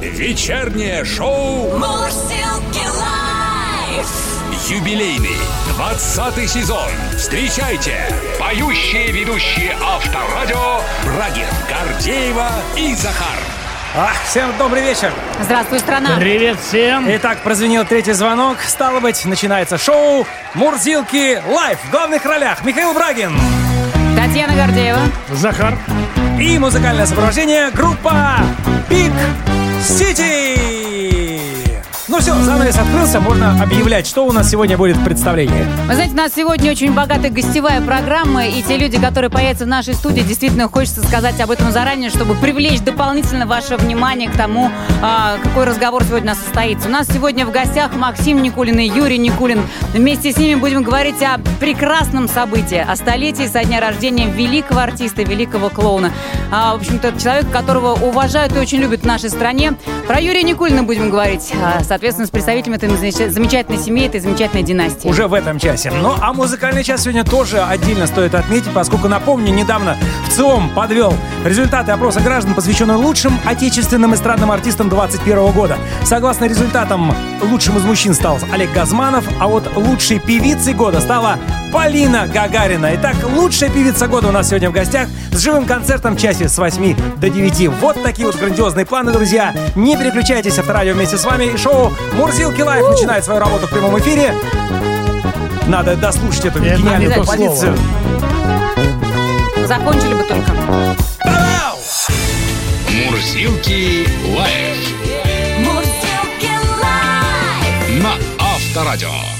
Вечернее шоу Мурзилки Live. юбилейный 20 сезон. Встречайте поющие ведущие Авторадио Брагин, Гордеева и Захар. А, всем добрый вечер. Здравствуй, страна. Привет всем! Итак, прозвенел третий звонок. Стало быть, начинается шоу «Мурзилки Live». В главных ролях Михаил Брагин Татьяна Гордеева. Захар. и музыкальное сопровождение группа 谢谢。Ну все, занавес открылся, можно объявлять, что у нас сегодня будет в представлении. Вы знаете, у нас сегодня очень богатая гостевая программа, и те люди, которые появятся в нашей студии, действительно хочется сказать об этом заранее, чтобы привлечь дополнительно ваше внимание к тому, а, какой разговор сегодня у нас состоится. У нас сегодня в гостях Максим Никулин и Юрий Никулин. Вместе с ними будем говорить о прекрасном событии, о столетии со дня рождения великого артиста, великого клоуна. А, в общем-то, человек, которого уважают и очень любят в нашей стране. Про Юрия Никулина будем говорить, а, соответственно, с представителями этой замеч- замечательной семьи, этой замечательной династии. Уже в этом часе. Ну, а музыкальный час сегодня тоже отдельно стоит отметить, поскольку, напомню, недавно в ЦИОМ подвел результаты опроса граждан, посвященные лучшим отечественным эстрадным артистам 2021 года. Согласно результатам, лучшим из мужчин стал Олег Газманов, а вот лучшей певицей года стала Полина Гагарина. Итак, лучшая певица года у нас сегодня в гостях с живым концертом в часе с 8 до 9. Вот такие вот грандиозные планы, друзья. Не переключайтесь, авторадио вместе с вами. И шоу «Мурзилки Live» начинает свою работу в прямом эфире. Надо дослушать эту Это гениальную композицию. Закончили бы только. Мурзилки Live Мурзилки лайф. на Авторадио.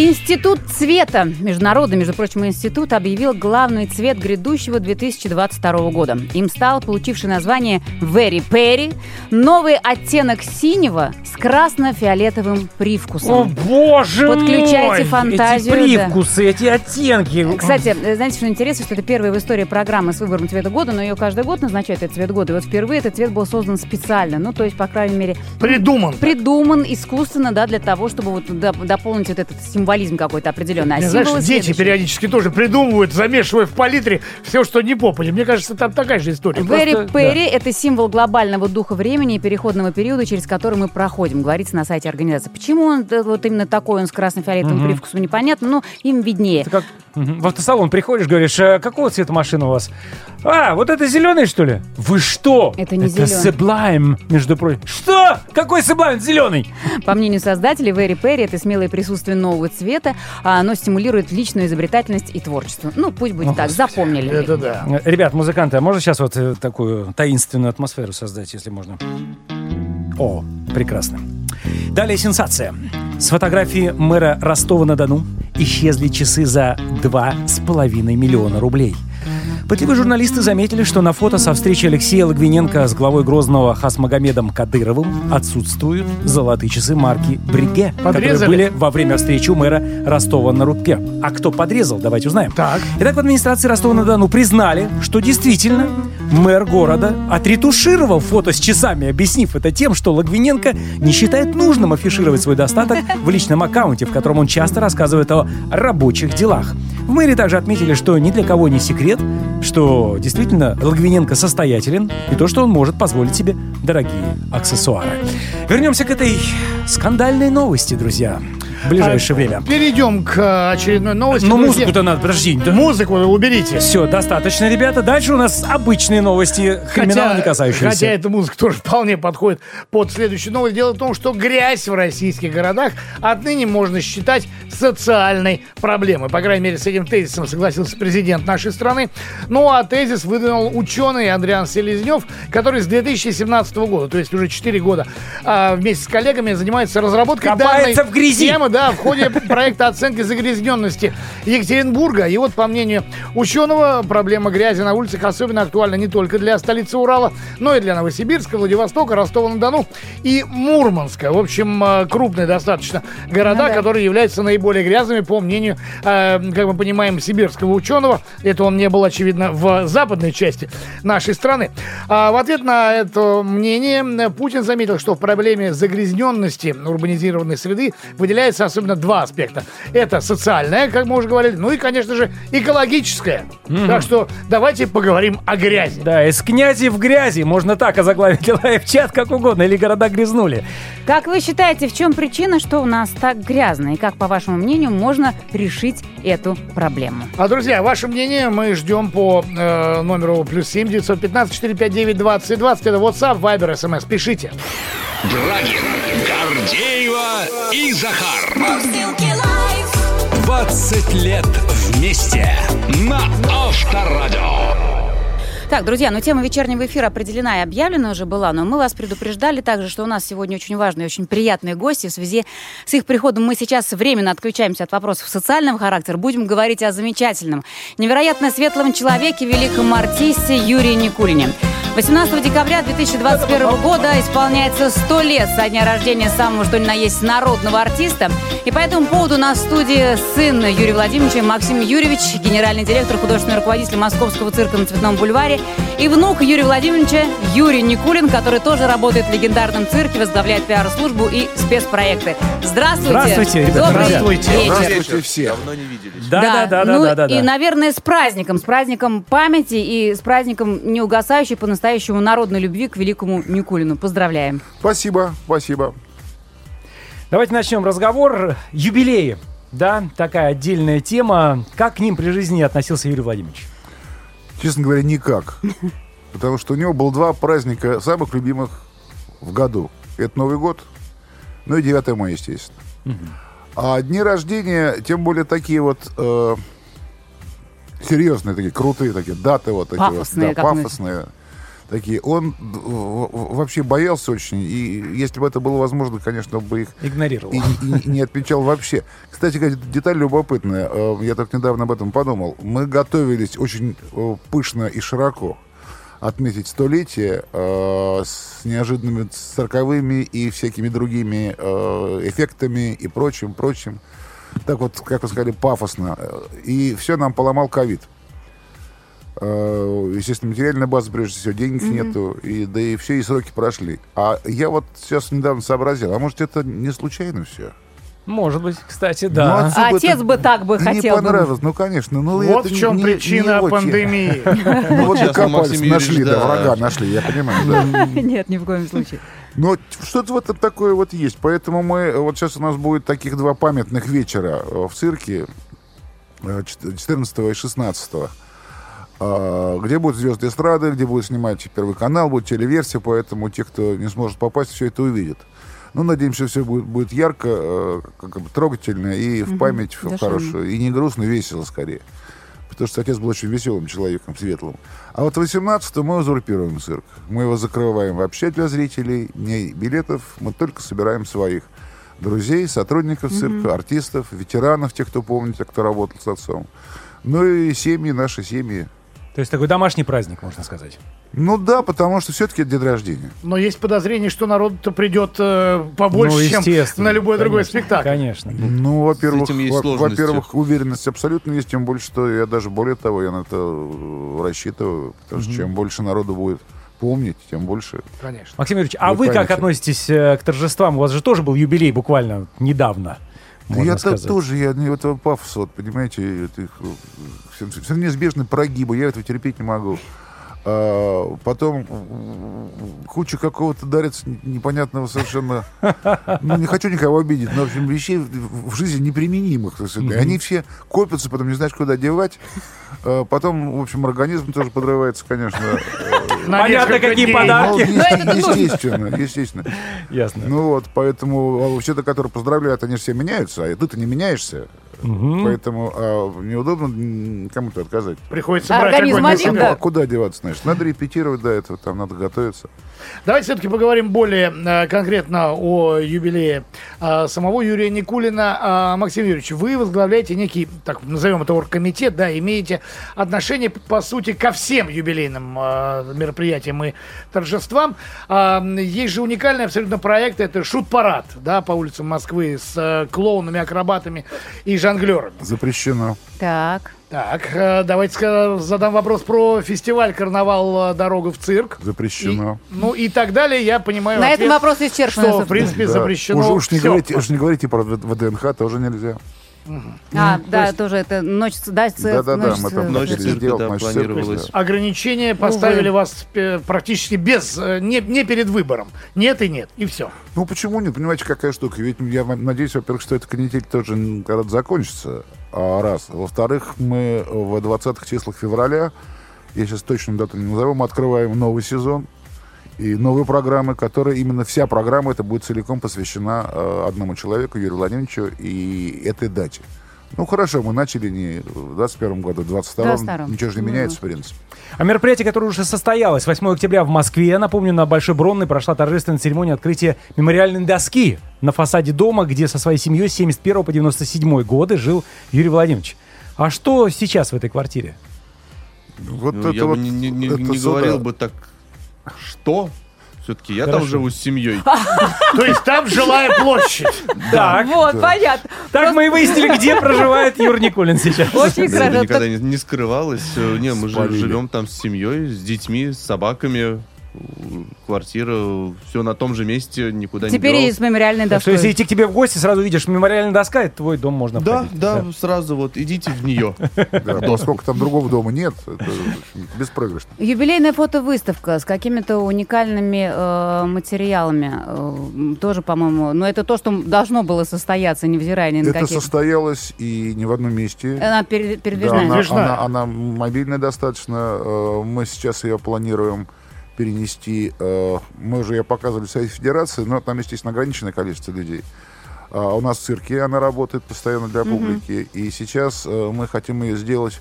Институт цвета, международный, между прочим, институт, объявил главный цвет грядущего 2022 года. Им стал получивший название Very Perry, новый оттенок синего с красно-фиолетовым привкусом. О, боже Подключайте мой! фантазию, Эти да. привкусы, эти оттенки. Кстати, э, знаете, что интересно, что это первая в истории программа с выбором цвета года, но ее каждый год назначают этот цвет года. И вот впервые этот цвет был создан специально. Ну, то есть, по крайней мере, Придуман. придуман искусственно, да, для того, чтобы вот доп- дополнить вот этот символизм какой-то определенный. А знаешь, дети следующие. периодически тоже придумывают, замешивая в палитре все, что не попали. Мне кажется, там такая же история. Very Просто, Perry – это символ глобального духа времени и переходного периода, через который мы проходим, говорится на сайте организации. Почему он э, вот именно такой, он с красно-фиолетовым привкусом, непонятно, но им виднее. Ты как В автосалон приходишь, говоришь, «А какого цвета машина у вас? А, вот это зеленый, что ли? Вы что? Это не это зелёный. Sublime, между прочим. Что? Какой Sublime? Зеленый? По мнению создателей, Very Perry – это смелое присутствие нового цвета, а оно стимулирует личную изобретательность и творчество. Ну, пусть будет так, запомнили. Это да. Ребят, музыканты, а можно сейчас вот э, такую таинственную атмосферу создать, если можно? О, прекрасно. Далее сенсация. С фотографии мэра Ростова-на-Дону исчезли часы за 2,5 миллиона рублей. Пытливые журналисты заметили, что на фото со встречи Алексея Логвиненко с главой Грозного Хасмагомедом Кадыровым отсутствуют золотые часы марки «Бриге», которые Подрезали? были во время встречи у мэра Ростова-на-Рубке. А кто подрезал, давайте узнаем. Так. Итак, в администрации Ростова-на-Дону признали, что действительно мэр города отретушировал фото с часами, объяснив это тем, что Логвиненко не считает нужным афишировать свой достаток в личном аккаунте, в котором он часто рассказывает о рабочих делах. В мэрии также отметили, что ни для кого не секрет, что действительно Логвиненко состоятелен и то, что он может позволить себе дорогие аксессуары. Вернемся к этой скандальной новости, друзья, в ближайшее А, время. Перейдем к э, очередной новости. Но Друзья, музыку-то надо, подожди. да- Музыку уберите. Все, достаточно, ребята. Дальше у нас обычные новости, криминала не касающиеся. хотя эта музыка тоже вполне подходит под следующую новость. Дело в том, что грязь в российских городах отныне можно считать социальной проблемой. По крайней мере, с этим тезисом согласился президент нашей страны. Ну а тезис выдвинул ученый Андриан Селезнев, который с 2017 года, то есть уже 4 года, а, вместе с коллегами занимается разработкой Копается данной в грязи. темы, да, в ходе проекта оценки загрязненности Екатеринбурга. И вот, по мнению ученого, проблема грязи на улицах особенно актуальна не только для столицы Урала, но и для Новосибирска, Владивостока, Ростова-на-Дону и Мурманска. В общем, э, крупные достаточно города, Ну да. которые являются наиболее грязными, по мнению, э, как мы понимаем, сибирского ученого. Это он не был, очевидно, в западной части нашей страны. А в ответ на это мнение э, Путин заметил, что в проблеме загрязненности урбанизированной среды выделяется выделяется особенно два аспекта. Это социальное, как мы уже говорили, ну и, конечно же, экологическое. Так что давайте поговорим о грязи. Да, из князи в грязи. Можно так озаглавить лайв-чат как угодно. Или города грязнули. Как вы считаете, в чем причина, что у нас так грязно? И как, по вашему мнению, можно решить эту проблему? А, друзья, ваше мнение мы ждем по э, номеру плюс 7 915 459 20 20. Это WhatsApp, Viber, SMS. Пишите. Брагин, Гордеева и Захар. Мурзилки лайф. 20 лет вместе на Авторадио. Так, друзья, ну тема вечернего эфира определена и объявлена уже была, но мы вас предупреждали также, что у нас сегодня очень важные, очень приятные гости. В связи с их приходом мы сейчас временно отключаемся от вопросов социального характера. Будем говорить о замечательном, невероятно светлом человеке, великом артисте Юрии Никулине. 18 декабря 2021 года исполняется 100 лет со дня рождения самого что ни на есть народного артиста. И по этому поводу у нас в студии сын Юрия Владимировича Максим Юрьевич, генеральный директор, художественный руководитель Московского цирка на Цветном бульваре, и внук Юрия Владимировича Юрий Никулин, который тоже работает в легендарном цирке, возглавляет пиар-службу и спецпроекты. Здравствуйте! Здравствуйте, ребята, Добрый здравствуйте. вечер. Здравствуйте все. Давно не виделись. Да, да, да, да, ну да, да, и, да. наверное, с праздником, с праздником памяти и с праздником неугасающей по-настоящему народной любви к великому Никулину. Поздравляем. Спасибо, спасибо. Давайте начнем разговор. Юбилеи. Да, такая отдельная тема. Как к ним при жизни относился Юрий Владимирович? Честно говоря, никак. Потому что у него было два праздника самых любимых в году. Это Новый год, ну и 9 мая, естественно. А дни рождения, тем более такие вот э, серьезные, такие крутые такие даты вот такие Пафосные, вот, да, как мы- пафосные такие. Он вообще боялся очень, и если бы это было возможно, конечно, бы их Игнорировал. и, и не отмечал вообще. Кстати, деталь любопытная. Э, Я так недавно об этом подумал. Мы готовились очень э, пышно и широко отметить столетие э, с неожиданными цирковыми и всякими другими э, эффектами и прочим, прочим. Так вот, как вы сказали, пафосно. Э, И все нам поломал ковид. Э, Естественно, материальная база, прежде всего, денег нету, и, да и все, и сроки прошли. А я вот сейчас недавно сообразил, а может это не случайно все? Может быть, кстати, Ну, да. бы Отец бы так бы не хотел бы. понравилось, ну, конечно. Ну, Вот это в чем не- причина не пандемии. Ну, вот докопались, нашли, да, врага нашли, я понимаю, да. Нет, ни в коем случае. Но что-то вот такое вот есть. Поэтому мы, вот сейчас у нас будет таких два памятных вечера э, в цирке, э, чет- 14 и 16 а, где будут звезды эстрады, где будет снимать Первый канал, будет телеверсия, поэтому те, кто не сможет попасть, все это увидят. Ну, надеемся, все будет, будет ярко, э, как бы трогательно и в память Душевно. хорошую. И не грустно, весело скорее. Потому что отец был очень веселым человеком, светлым. А вот 18 мы узурпируем цирк. Мы его закрываем вообще для зрителей, не билетов, мы только собираем своих друзей, сотрудников цирка, артистов, ветеранов, тех, кто помнит, тех, кто работал с отцом. Ну и семьи, наши семьи. То есть такой домашний праздник, можно сказать. Ну да, потому что все-таки это день рождения. Но есть подозрение, что народ-то придет э, побольше, Ну, чем на любой другой конечно, спектакль. Конечно. Ну, во-первых, есть во- во-первых, уверенность абсолютно есть, тем больше, что я даже более того, я на это э, рассчитываю, потому что чем больше народу будет помнить, тем больше. Конечно. Максим Юрьевич, а Вы вы как относитесь э, к торжествам? У вас же тоже был юбилей буквально недавно. Да можно я сказать. тоже, я не этого пафоса, вот, понимаете, этих, э, все, все неизбежны прогибы, я этого терпеть не могу. А, потом м, куча какого-то дарится непонятного совершенно... Ну, не хочу никого обидеть, но, в общем, вещей в жизни неприменимых. То есть, Они все копятся, потом не знаешь, куда девать. А, Потом, в общем, организм тоже подрывается, конечно. На Понятно, какие дней. подарки. Ну, есте- естественно, естественно. Ясно. Ну вот, поэтому а вообще-то, которые поздравляют, они же все меняются, а ты-то не меняешься. Поэтому а, неудобно кому-то отказать. Приходится А брать организм огонь один. Ну, да. а куда деваться, значит? Надо репетировать до этого, там надо готовиться. Давайте все-таки поговорим более э, конкретно о юбилее э, самого Юрия Никулина. А, Максим Юрьевич, вы возглавляете некий, так назовем это оргкомитет, да, имеете отношение, по сути, ко всем юбилейным э, мероприятиям и торжествам. А, есть же уникальный абсолютно проект, это шут-парад, да, по улицам Москвы с э, клоунами, акробатами и жонглерами. Запрещено. Так. Так, э, давайте задам вопрос про фестиваль «Карнавал. э, Дорога в цирк». Запрещено. И- ну и так далее, я понимаю На ответ, этом вопрос исчерпан. что, в принципе, Да. запрещено Уж, уж, не говорите, уж не говорите про ВДНХ, тоже нельзя. А, да, есть- тоже это ночь, да, ц- Да-да-да, ночь мы там Ночь цирка, сделать да, ночь цирка, планировалось. да. Ограничения поставили вас э, практически без, не, не перед выбором. Нет и нет, и все. Ну почему нет? Понимаете, какая штука? Ведь я надеюсь, во-первых, что эта канитель тоже когда-то закончится. А, раз. Во-вторых, мы в 20-х числах февраля, я сейчас точно дату не назову, мы открываем новый сезон и новые программы, которые именно вся программа это будет целиком посвящена э, одному человеку, Юрию Владимировичу, и этой дате. Ну хорошо, мы начали не в 21 году, в 22 22-м. ничего же не меняется, в принципе. А мероприятие, которое уже состоялось 8 октября в Москве, напомню, на Большой Бронной прошла торжественная церемония открытия мемориальной доски на фасаде дома, где со своей семьей с 71 по 97 годы жил Юрий Владимирович. А что сейчас в этой квартире? Вот Ну, я вот- бы не, не- не- это не говорил бы так, что? Все-таки я там Хорошо. живу с семьей. То есть там жилая площадь. Так, Вот, понятно. так мы и выяснили, где проживает Юр Никулин сейчас. Очень хорошо. никогда не, скрывалось. Э, Не, мы же живем там с семьей, с детьми, с собаками. Квартира, все на том же месте, никуда Теперь не с мемориальной Так что доской. если идти к тебе в гости, сразу видишь мемориальная доска, это твой дом можно Да, входить. да, сразу вот идите в нее. Да, поскольку там другого дома нет, это беспроигрышно. Юбилейная фотовыставка с какими-то уникальными э, материалами. э, тоже, по-моему, но это то, что должно было состояться, невзирая ни на Это какие. состоялось и не в одном месте. Она пере- Да, передвижная. она, Передвижная. она- она мобильная достаточно. Э, Мы сейчас ее планируем перенести. э, Мы уже ее показывали в Совете Федерации, но там, естественно, ограниченное количество людей. А У нас в цирке она работает постоянно для публики. И сейчас э, мы хотим ее сделать...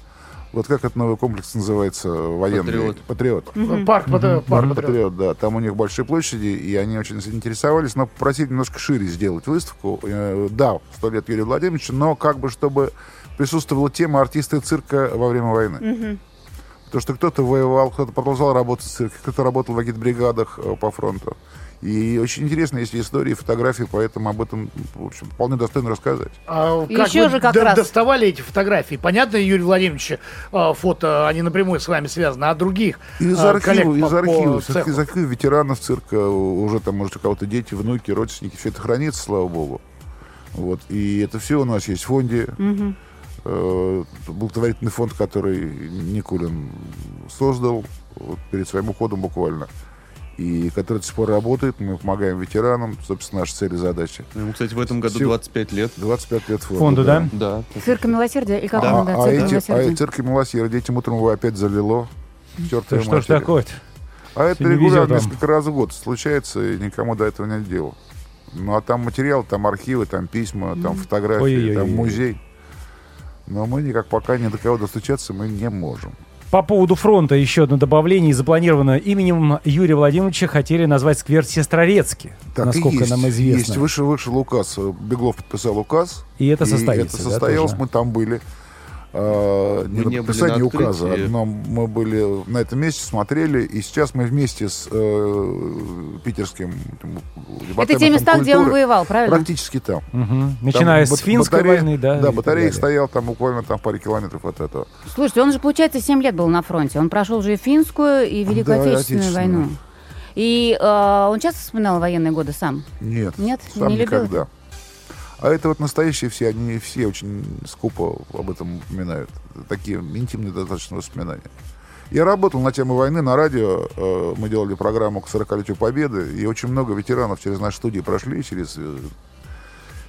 Вот как этот новый комплекс называется? Военный. Патриот. Патриот. Парк, патри- парк патриот. Патриот, да. Там у них большие площади, и они очень заинтересовались, но попросили немножко шире сделать выставку. Э, Да, сто лет Юрия Владимировича, но как бы чтобы присутствовала тема артисты цирка во время войны. Потому что кто-то воевал, кто-то продолжал работать в цирке, кто-то работал в агитбригадах э, по фронту. И очень интересно, есть истории, фотографии, поэтому об этом, в общем, вполне достойно рассказать. А Еще как вы же как до- раз- доставали эти фотографии? Понятно, Юрий Владимирович, э, фото, они напрямую с вами связаны, а других Из коллег архива, по- из по архива, цеху? из архива ветеранов цирка, уже там, может, у кого-то дети, внуки, родственники, все это хранится, слава богу. Вот. И это все у нас есть в фонде. Э, Благотворительный фонд, который Никулин создал вот, перед своим уходом буквально. И который до сих пор работает. Мы помогаем ветеранам. Собственно, наши цели и задачи. Ему, кстати, в этом году Всё. 25 лет. 25 лет фонду. Фонду, да? Да. Цирка милосердия? Или как А, он, да, а эти, милосердия? а цирк и милосердие этим утром его опять залило. чертовой Что ж такое-то? А это регулярно несколько раз в год случается, и никому до этого нет дела. Ну, а там материал, там архивы, там письма, там фотографии, Ой-ой-ой. там музей. Но мы никак пока ни до кого достучаться мы не можем. По поводу фронта еще одно добавление. Запланировано именем Юрия Владимировича хотели назвать сквер Сестрорецкий, Так и насколько есть. нам Есть, известно. вышел, вышел указ, э, Беглов подписал указ. И это состоится, это да, состоялось, тоже? мы там были. А, не Мы на не на указа, но мы были на этом месте, смотрели, и сейчас мы вместе с э, питерским там, Это те места, где он культуры воевал, правильно? Практически там. Мгм. Начиная Там с бат- финской батарея- войны, да. Да, батарея стоял там буквально там в паре километров от этого. Слушайте, он же, получается, 7 лет был на фронте. Он прошел же и финскую, и Великую Да, Отечественную Отечественную. войну. И э, он часто вспоминал военные годы сам? Нет, Нет? сам Не любил никогда. А это вот настоящие все, они все очень скупо об этом упоминают. Такие интимные достаточно воспоминания. Я работал на тему войны на радио. э, Мы делали программу к 40-летию Победы. И очень много ветеранов через наши студии прошли, через э,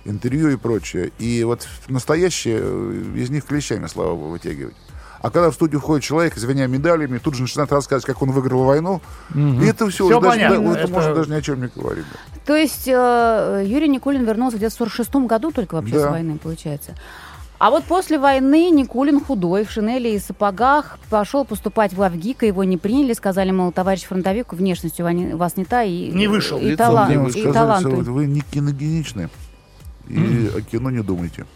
интервью и прочее. И вот настоящие э, из них клещами, слава богу, вытягивать. А когда в студию входит человек, звеня медалями, тут же начинает рассказывать, как он выиграл войну. И это все, Всё даже, понятно. да, это Это- можно даже ни о чем не говорить. да. То есть э, Юрий Никулин вернулся где-то в 46 году только вообще Да. с войны, получается. А вот после войны Никулин худой, в шинели и сапогах пошел поступать в Авгика, его не приняли, сказали, мол, товарищ фронтовик, внешностью у вас не та, и, Не вышел. и, талант, не и сказали, талант. вот вы не киногеничны. И о кино не думайте.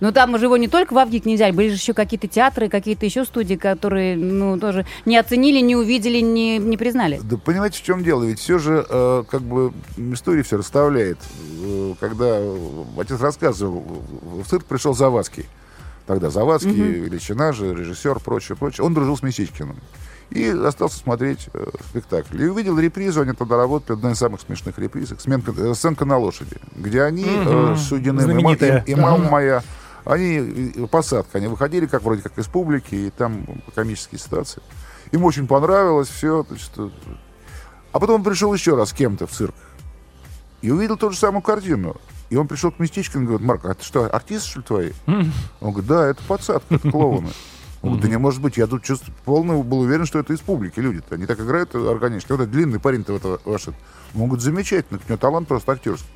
Ну, там же его не только в Авгик не взяли, были же еще какие-то театры, какие-то еще студии, которые, ну, тоже не оценили, не увидели, не, не признали. Да понимаете, в чем дело? Ведь все же, э, как бы, история все расставляет. Э, когда отец рассказывал, в цирк пришел Завадский. Тогда Завадский, Величина же, режиссер, прочее, прочее. Он дружил с Месичкиным. И остался смотреть э, спектакль. И увидел репризу, они тогда работали, одна из самых смешных «Сменка- э, «Сценка на лошади», где они э, с Судиным и, и- и мама моя, они, э, посадка, они выходили как вроде как из публики, и там комические ситуации. Им очень понравилось все. А потом он пришел еще раз с кем-то в цирк и увидел ту же самую картину. И он пришел к Местечкину и говорит, Марк, а ты что, артист, что ли, твои? Он говорит, да, это подсадка, это клоуны. Он говорит, да не может быть, я тут чувствую, полный был уверен, что это из публики люди-то. Они так играют органично. Вот этот длинный парень-то вот это ваш. Он говорит, замечательно, у него талант просто актерский.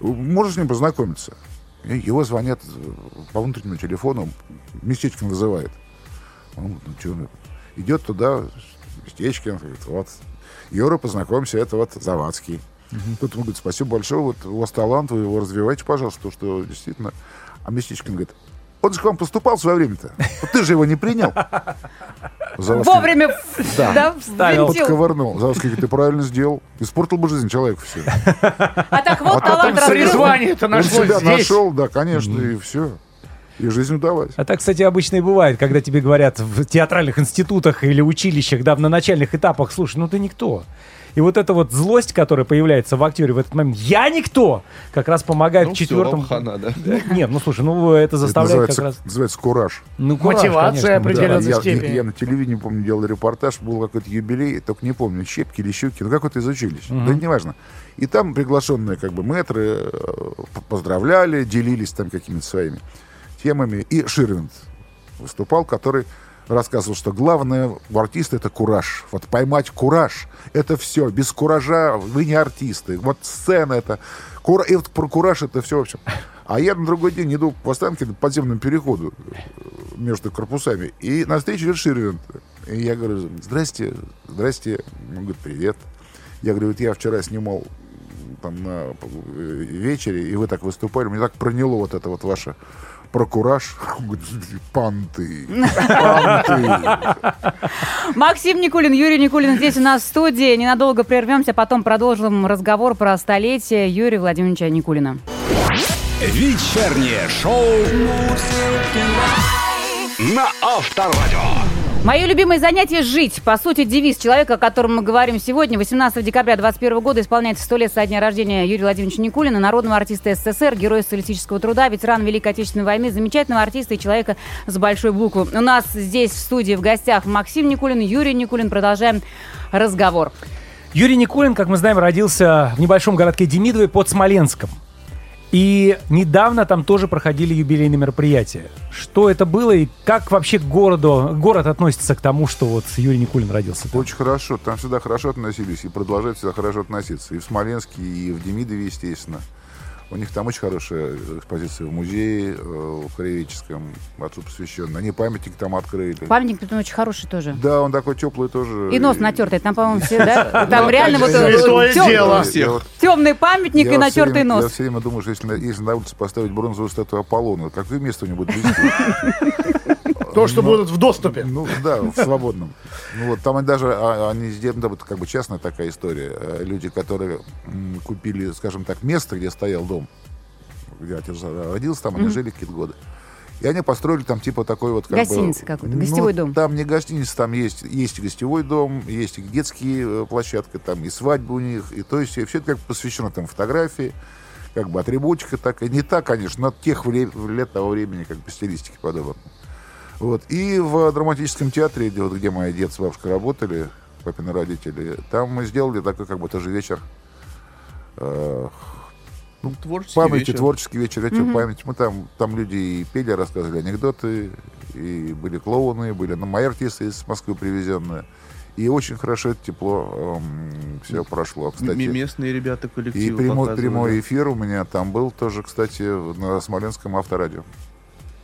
Можешь с ним познакомиться? Его звонят по внутреннему телефону, Местечкин вызывает. Он ну что, идет туда, Местечкин, говорит, вот, Юра, познакомься, это вот Завадский. Тут он говорит, спасибо большое, вот у вас талант, вы его развивайте, пожалуйста, то, что действительно. А Местечкин говорит, он же к вам поступал в свое время-то. Вот ты же его не принял. Вовремя, Да. да, Вставил. подковырнул. Говорит, ты правильно сделал. Испортил бы жизнь человеку все. А так вот А талант развил. Призвание-то Он нашлось себя здесь. нашел, да, конечно, и все. И жизнь удалась. А так, кстати, обычно и бывает, когда тебе говорят в театральных институтах или училищах, да, на начальных этапах, слушай, ну ты никто. И вот эта вот злость, которая появляется в актере в этот момент, я никто, как раз помогает Ну, в четвертом... хана, да. Да, Нет, ну слушай, ну это Это заставляет называется, как раз... называется кураж. Ну, кураж, Мотивация конечно, да. степени. я- я на телевидении, помню, делал репортаж, был какой-то юбилей, только не помню, щепки или щуки, ну какой-то из училищ, да неважно. И там приглашенные как бы мэтры э, поздравляли, делились там какими-то своими темами. И Ширвинд выступал, который рассказывал, что главное у артиста это кураж. Вот поймать кураж, это все. Без куража вы не артисты. Вот сцена это... Кура... И вот про кураж это все, в общем. А я на другой день иду по Останкино, по подземному переходу э, между корпусами, и навстречу идет Ширвинд. И я говорю, здрасте, здрасте. Он говорит, привет. Я говорю, вот я вчера снимал там на э, вечере, и вы так выступали, мне так проняло вот это вот ваше про кураж. Он говорит, Панты. Панты. Максим Никулин, Юрий Никулин здесь у нас в студии. Ненадолго прервемся, потом продолжим разговор про столетие Юрия Владимировича Никулина. Вечернее шоу на Авторадио. Мое любимое занятие – жить. По сути, девиз человека, о котором мы говорим сегодня. 18 декабря 2021 года исполняется 100 лет со дня рождения Юрия Владимировича Никулина, народного артиста СССР, героя социалистического труда, ветеран Великой Отечественной войны, замечательного артиста и человека с большой буквы. У нас здесь в студии в гостях Максим Никулин, Юрий Никулин. Продолжаем разговор. Юрий Никулин, как мы знаем, родился в небольшом городке Демидове под Смоленском. И недавно там тоже проходили юбилейные мероприятия. Что это было и как вообще к городу, город относится к тому, что вот Юрий Никулин родился? там? Очень хорошо. Там всегда хорошо относились и продолжают всегда хорошо относиться. И в Смоленске, и в Демидове, естественно. У них там очень хорошая экспозиция в музее, э, в Краеведческом, отцу посвященная. Они памятник там открыли. Памятник тут очень хороший тоже. Да, он такой теплый тоже. И нос натертый. Там, по-моему, все, да? Там Ну, реально вот темный памятник и натертый время- Я нос. все время думаю, что если, на- если на улице поставить бронзовую статую Аполлона, какое место у него будет вести? То, что будут в доступе. Ну да, в свободном. Ну вот там они даже а, они сделаны, да, как бы частная такая история. Э, Люди, которые м, купили, скажем так, место, где стоял дом, где отец родился, там они жили какие-то годы. И они построили там типа такой вот как Гостиница какой-то, гостевой дом. Там не гостиница, там есть, есть и гостевой дом, есть и детские э, площадки, там и свадьбы у них, и то есть все это как бы посвящено там фотографии, как бы атрибутика такая. Не так, конечно, но тех вре- лет того времени, как бы стилистики подобно. Вот. И в драматическом театре, где, вот, где мои дед с бабушкой работали, папины родители, там мы сделали такой как бы тоже вечер э, Ну, творческий памяти, вечер. творческий вечер, вечер памяти. Мы там, там люди и пели, рассказывали анекдоты, и были клоуны, были ну, мои артисты из Москвы привезенные. И очень хорошо, тепло все прошло. М- Кстати, Местные ребята и коллективы прямой, показывали. прямой эфир у меня там был тоже, кстати, на Смоленском авторадио.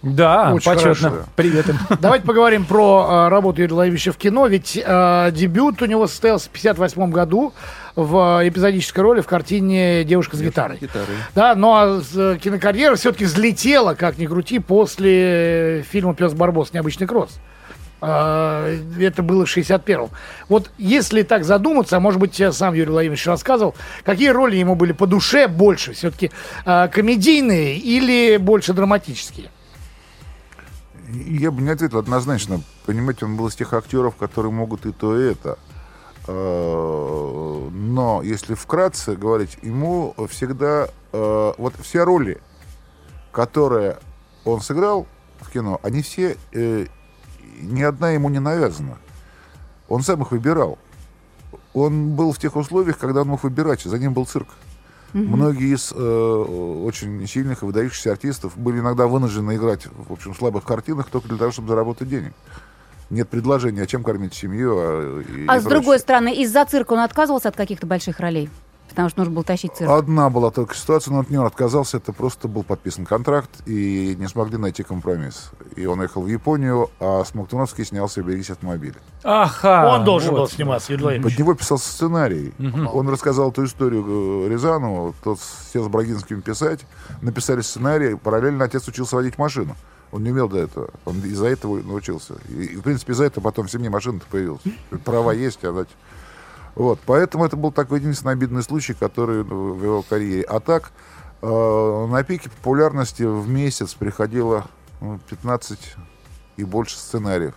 Да, Очень почетно. хорошо. Привет им. Давайте поговорим про э, работу Юрия Лавича в кино. Ведь э, дебют у него состоялся в 58 году в э, эпизодической роли в картине «Девушка с гитарой». Гитары. Да, но э, кинокарьера все-таки взлетела, как ни крути, после э, фильма «Пес Барбос. Необычный кросс». Э, Это было в 61-м. Вот если так задуматься, а может быть, я сам Юрий Владимирович рассказывал, какие роли ему были по душе больше? Все-таки э, комедийные или больше драматические? Я бы не ответил однозначно. Понимаете, он был из тех актеров, которые могут и то, и это. Э, Но если вкратце говорить, ему всегда... э, Вот все роли, которые он сыграл в кино, они все... э, Ни одна ему не навязана. Он сам их выбирал. Он был в тех условиях, когда он мог выбирать. За ним был цирк. Многие из э, очень сильных и выдающихся артистов были иногда вынуждены играть в общем, слабых картинах только для того, чтобы заработать денег. Нет предложения, а чем кормить семью. А, и- А и с прочее. другой стороны, из-за цирка он отказывался от каких-то больших ролей? Потому что нужно было тащить цирк. Одна была только ситуация, но он отказался. Это просто был подписан контракт, и не смогли найти компромисс. И он ехал в Японию, а Смоктуновский снялся «Берегись автомобиля». Аха. Он должен вот. был сниматься, Юрий. Под него писался сценарий. Он рассказал эту историю э, Рязанову, тот сел с Брагинским писать, написали сценарий, параллельно отец учился водить машину. Он не умел до этого. Он из-за этого научился. И, и, в принципе, из-за этого потом в семье машина-то появилась. Права есть, а дать. Вот. Поэтому это был такой единственный обидный случай, который ну, в его карьере. А так, э, на пике популярности в месяц приходило ну, 15 и больше сценариев.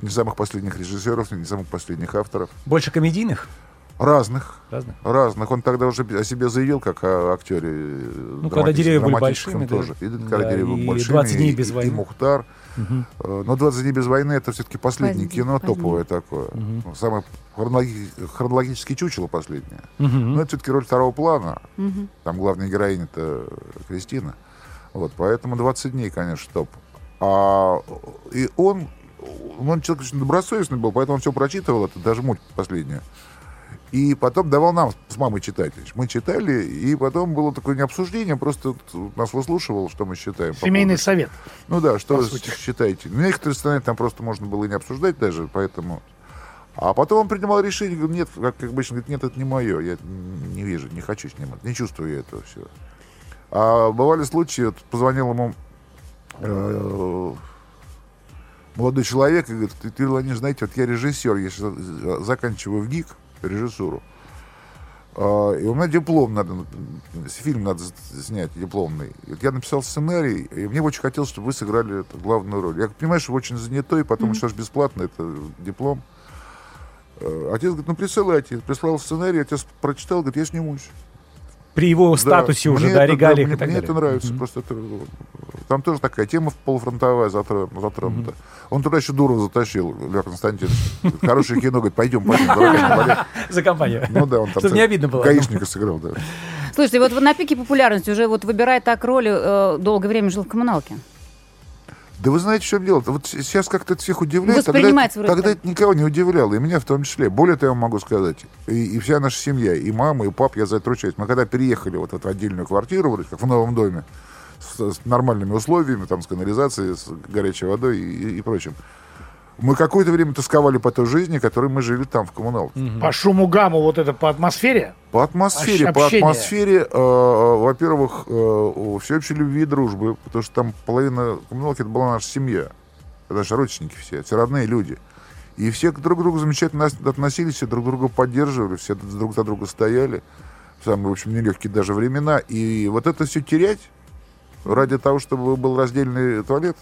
Не самых последних режиссеров, не самых последних авторов. Больше комедийных? Разных. Разных. Разных. Он тогда уже о себе заявил, как о актере. Ну, когда деревья были большими, да. тоже. И когда Да, деревья были большими. 20 дней без и- войны. И Мухтар. Э, Но 20 дней без войны это все-таки последнее Позднее, кино, позднее. топовое такое. Ну, Самое хронологи- хронологически чучело последнее. Мгм. Но это все-таки роль второго плана. Там главная героиня это Кристина. Вот, поэтому 20 дней, конечно, топ. А, и он, он человек очень добросовестный был, поэтому он все прочитывал, это даже муть последнюю. И потом давал нам с мамой читать. Мы читали, и потом было такое не обсуждение, просто нас выслушивал, что мы считаем. по Семейный поводу- совет. Ну да, что по вы считаете. Некоторые сценарии там просто можно было и не обсуждать даже, поэтому... А потом он принимал решение, говорит, нет, как, обычно, говорит, нет, это не мое, я не вижу, не хочу снимать, не чувствую я этого всего. А бывали случаи, вот позвонил ему э, молодой человек и говорит, Юрий Владимирович, знаете, вот я режиссер, я сейчас за- заканчиваю в ГИК режиссуру, А, и у меня диплом надо, фильм надо снять, дипломный. Я написал сценарий, и мне очень хотелось, чтобы вы сыграли главную роль. Я понимаю, что вы очень занятой, потому что ж бесплатно, это диплом. Э, Отец говорит, ну присылайте. Прислал сценарий, отец прочитал, говорит, я снимусь. При его Да, статусе уже, мне да, это- регалиях мне, и так мне далее. это нравится. Просто это, там тоже такая тема полуфронтовая затронута. затронута. Он туда еще Дурова затащил, Лев Константинович. Хорошее кино, говорит, пойдем, пойдем. дурака не валяй». За компанию. Ну да, он там Чтобы не обидно было. Гаишника сыграл, да. Слушайте, вот на пике популярности уже вот выбирая так роли, э, долгое время жил в коммуналке. Да вы знаете, в чем дело? Вот сейчас как-то это всех удивляет. Тогда, тогда это никого не удивляло, и меня в том числе. Более того, я вам могу сказать, и, и вся наша семья, и мама, и пап, я за это ручаюсь. Мы когда переехали вот в эту отдельную квартиру, вроде как в новом доме, с, с нормальными условиями, там, с канализацией, с горячей водой и, и- и прочим, мы какое-то время тосковали по той жизни, которой мы жили там, в коммуналке. По шуму гамму вот это по атмосфере. По атмосфере, по атмосфере, э, э, во-первых, э, всеобщей любви и дружбы, потому что там половина коммуналки это была наша семья, это наши родственники все, все родные люди. И все друг к другу замечательно относились, все друг друга поддерживали, все друг за друга стояли в самые, в общем, нелегкие даже времена. И вот это все терять ради того, чтобы был раздельный туалет,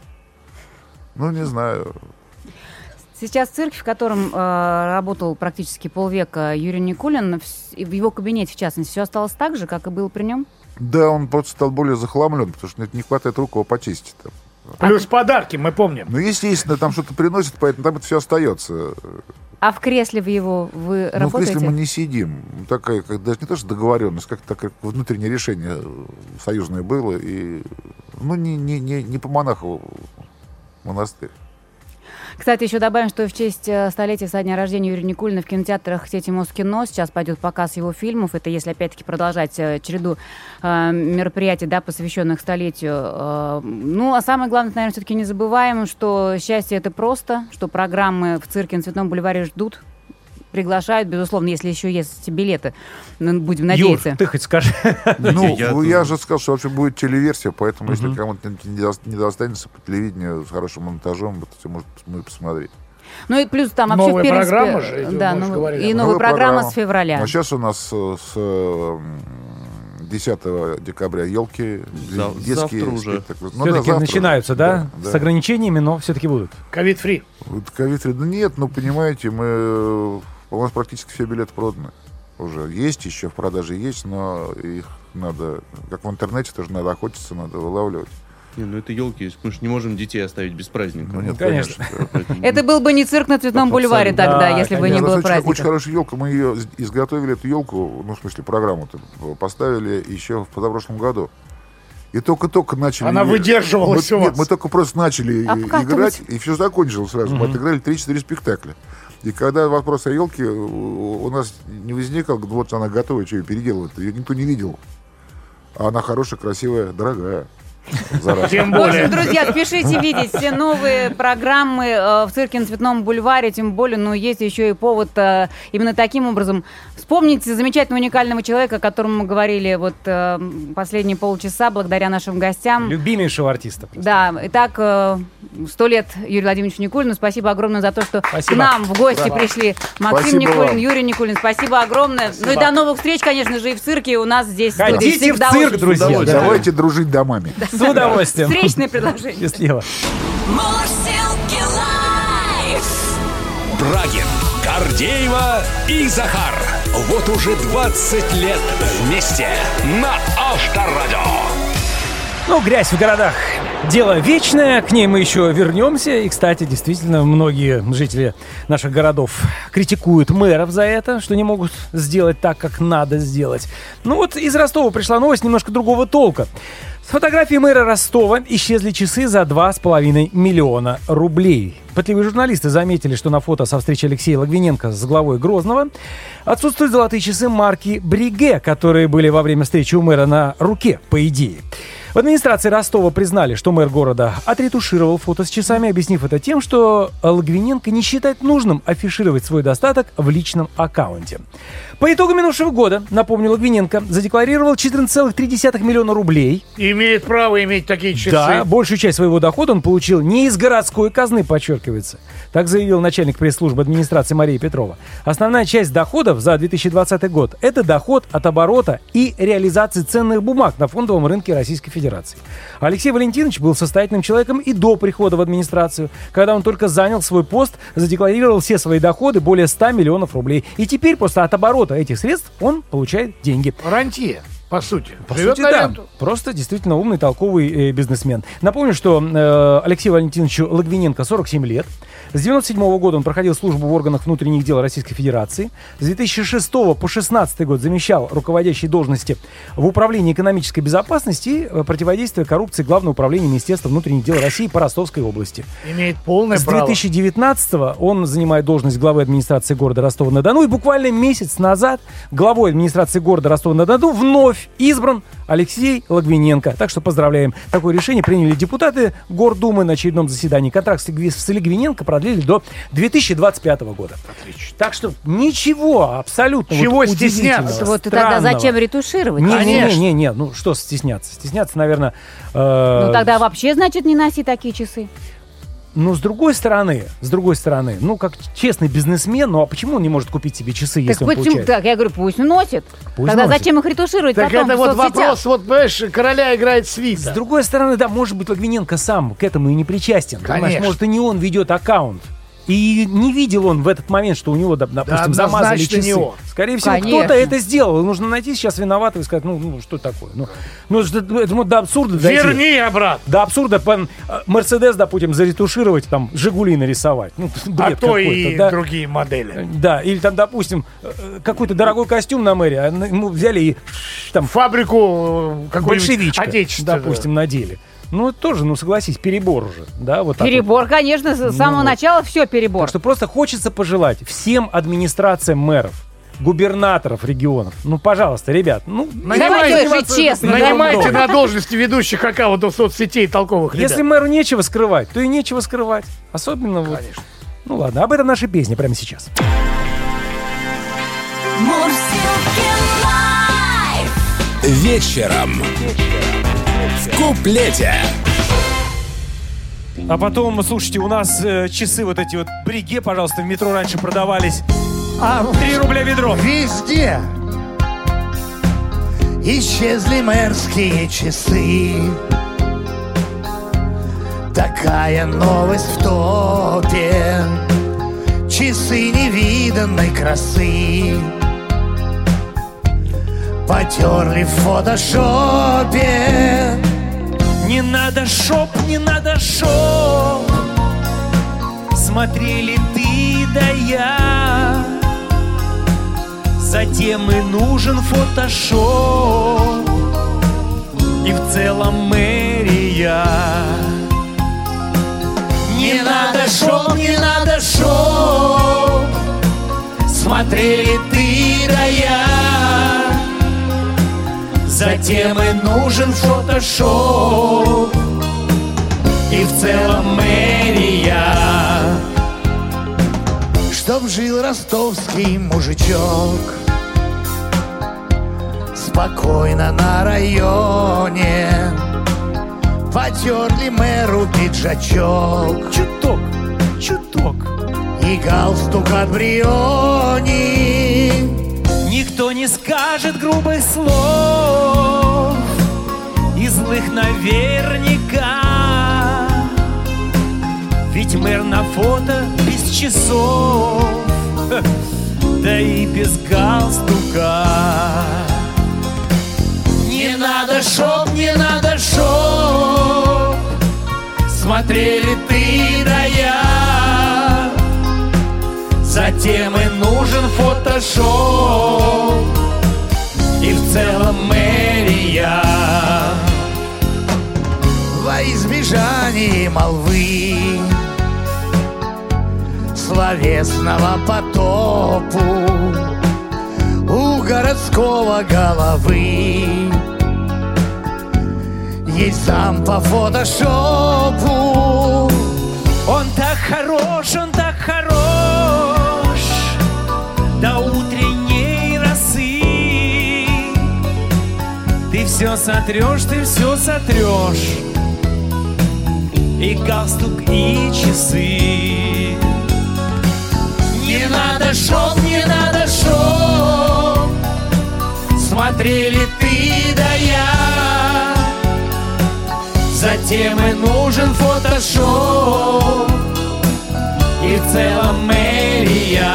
ну, не знаю. Сейчас цирк, в котором э, работал практически полвека Юрий Никулин, и в его кабинете, в частности, все осталось так же, как и было при нем? Да, он просто стал более захламлен, потому что не хватает рук его почистить. Там. Плюс подарки, мы помним. Ну, естественно, там что-то приносит, поэтому там это все остается. А в кресле в его вы Ну, в работаете? кресле мы не сидим. Такая, как, даже не то, что договоренность, как такое внутреннее решение э, союзное было. И, ну, не, не, не, не по монаху монастырь. Кстати, еще добавим, что в честь э, столетия со дня рождения Юрия Никулина в кинотеатрах сети Москино сейчас пойдет показ его фильмов. Это если, опять-таки, продолжать э, череду э, мероприятий, да, посвященных столетию. Э, ну, а самое главное, наверное, все-таки не забываем, что счастье это просто, что программы в цирке на Цветном бульваре ждут приглашают, безусловно, если еще есть билеты. Ну, Будем надеяться. Юр, ты хоть скажи. Ну, Я я, же сказал, что вообще будет телеверсия, поэтому если кому-то не дос- не достанется по телевидению с хорошим монтажом, это может мы посмотреть. Ну и плюс там вообще, Новая в принципе... программа же идет, да, ну, говорили. и Новая новая программа программа. с февраля. А сейчас у нас э, с э, м, 10 декабря елки, детские завтра уже. Ну да, Все-таки завтра начинаются, уже. да? С ограничениями, но все-таки будут. Ковид-фри. Вот ковид да нет, ну понимаете, мы э, у нас практически все билеты проданы. Уже есть еще в продаже есть, но их надо, как в интернете, тоже надо охотиться, надо вылавливать. Не, ну это елки, мы же не можем детей оставить без праздника. Ну нет, Конечно. конечно. Это был бы не цирк на Цветном бульваре тогда, Да, если бы не Нет, было деле, Очень праздника. хорошая елка. Мы ее из- изготовили, эту елку, ну, в смысле, программу поставили еще в позапрошлом году. И только-только начали... Она выдерживалась мы, у Нет, вас. мы только просто начали Обкатывать. играть, и все закончилось сразу. Мы отыграли 3-4 спектакля. И когда вопрос о елке у нас не возникал, вот она готова, что ее переделывать, ее никто не видел. А она хорошая, красивая, дорогая. Зараза. Тем В общем, более. друзья, спешите видеть все новые программы э, в цирке на Цветном бульваре, тем более, ну, есть еще и повод э, именно таким образом вспомнить замечательного уникального человека, о котором мы говорили вот э, последние полчаса, благодаря нашим гостям. Любимейшего артиста. просто. Да, итак, сто лет Юрию Владимировичу Никулину. Спасибо огромное за то, что Спасибо. к нам в гости пришли Максим Спасибо Никулин, вам. Юрий Никулин. Спасибо огромное. Ну и до новых встреч, конечно же, и в цирке. У нас здесь в Ходите в всегда цирк, друзья. да. Давайте дружить домами. С удовольствием. Встречное предложение. Счастливо. Брагин, Гордеева и Захар. Вот уже 20 лет вместе на Авторадио. Ну, грязь в городах. Дело вечное, к ней мы еще вернемся. И, кстати, действительно, многие жители наших городов критикуют мэров за это, что не могут сделать так, как надо сделать. Ну вот из Ростова пришла новость немножко другого толка. С фотографии мэра Ростова исчезли часы за 2,5 миллиона рублей. Пытливые журналисты заметили, что на фото со встречи Алексея Логвиненко с главой Грозного отсутствуют золотые часы марки «Бриге», которые были во время встречи у мэра на руке, по идее. В администрации Ростова признали, что мэр города отретушировал фото с часами, объяснив это тем, что Логвиненко не считает нужным афишировать свой достаток в личном аккаунте. По итогу минувшего года, напомню, Логвиненко задекларировал 14,3 миллиона рублей. Имеет право иметь такие часы. Да, большую часть своего дохода он получил не из городской казны, подчеркивается. Так заявил начальник пресс-службы администрации Мария Петрова. Основная часть доходов за 2020 год – это доход от оборота и реализации ценных бумаг на фондовом рынке Российской Федерации. Алексей Валентинович был состоятельным человеком и до прихода в администрацию. Когда он только занял свой пост, задекларировал все свои доходы более 100 миллионов рублей. И теперь просто от оборота этих средств он получает деньги. Рантье, по сути. По Живет сути, да. ленту. Просто действительно умный, толковый э, бизнесмен. Напомню, что э, Алексею Валентиновичу Логвиненко 47 лет. С 97 года он проходил службу в органах внутренних дел Российской Федерации. С 2006 по 16 год замещал руководящие должности в Управлении экономической безопасности и э, противодействия коррупции Главного управления Министерства внутренних дел России по Ростовской области. Имеет полное С право. 2019 он занимает должность главы администрации города Ростова-на-Дону. И буквально месяц назад главой администрации города Ростова-на-Дону вновь избран Алексей Логвиненко. Так что поздравляем. Такое решение приняли депутаты Гордумы на очередном заседании. Контракт с Логвиненко продлили до 2025 года. Так что ничего абсолютно Чего вот стесняться? Вот и тогда зачем ретушировать? Не, не, не, не, ну что стесняться? Стесняться, наверное... э, Ну тогда вообще, значит, не носи такие часы. Но с другой стороны, с другой стороны, ну как честный бизнесмен, ну а почему он не может купить себе часы, Так если он почему? получает? Так, я говорю, пусть носит. Пусть Тогда носит. зачем их ретушировать Так потом это в вот соцсетях? вопрос, вот, понимаешь, короля играет С свита. другой стороны, да, может быть, Логвиненко сам к этому и не причастен. Понимаешь, Конечно. может, и не он ведет аккаунт. И не видел он в этот момент, что у него, доп- допустим, замазали однозначно часы. не он. Скорее всего, Конечно. кто-то это сделал. Нужно найти сейчас виноватого и сказать, ну, ну, что такое? Ну, ну это, это вот до абсурда дойти. Верни обратно. До абсурда э, Мерседес, допустим, заретушировать, там, Жигули нарисовать. Ну, бред А то и да? другие модели. Да, или там, допустим, э, какой-то дорогой костюм на мэре, а ему взяли и там Фабрику э, какую-нибудь большевичка, отечественную. допустим, надели. Ну, это тоже, ну, согласись, перебор уже, да, вот так вот. Перебор, конечно, с самого вот. начала все перебор. Так что просто хочется пожелать всем администрациям мэров, губернаторов регионов, ну, пожалуйста, ребят, ну, Давайте жить честно. Нанимайте на должности ведущих аккаунтов соцсетей толковых ребят. Если мэру нечего скрывать, то и нечего скрывать. Особенно вот... Ну ладно, об этом наша песня прямо сейчас. Live. Вечером. В куплете. А потом, слушайте, у нас э, часы вот эти вот Breguet, пожалуйста, в метро раньше продавались. А, 3 рубля ведро. Везде исчезли мэрские часы. Такая новость в топе. Часы невиданной красы. Потерли в фотошопе. Не надо шоп, не надо шоп. Смотрели ты да я. Затем и нужен фотошоп. И в целом мэрия. Не надо шоп, не надо шоп. Смотрели ты да я. Затем и нужен фотошоп. И в целом мэрия. Чтоб жил ростовский мужичок. Спокойно на районе. Потерли мэру пиджачок. Чуток, чуток. И галстук от Бриони. Никто скажет грубых слов И злых наверняка. Ведь мэр на фото без часов Да и без галстука. Не надо шоп, не надо шоп Смотрели ты да я. Затем и нужен фотошоп. И в целом мэрия. Во избежание молвы. Словесного потопу У городского головы. Есть сам по фотошопу. Он так хорош, он так все сотрешь, ты все сотрешь И галстук, и часы. Не надо шоп, не надо шоп Смотрели ты да я. Затем и нужен фотошоп. И в целом мэрия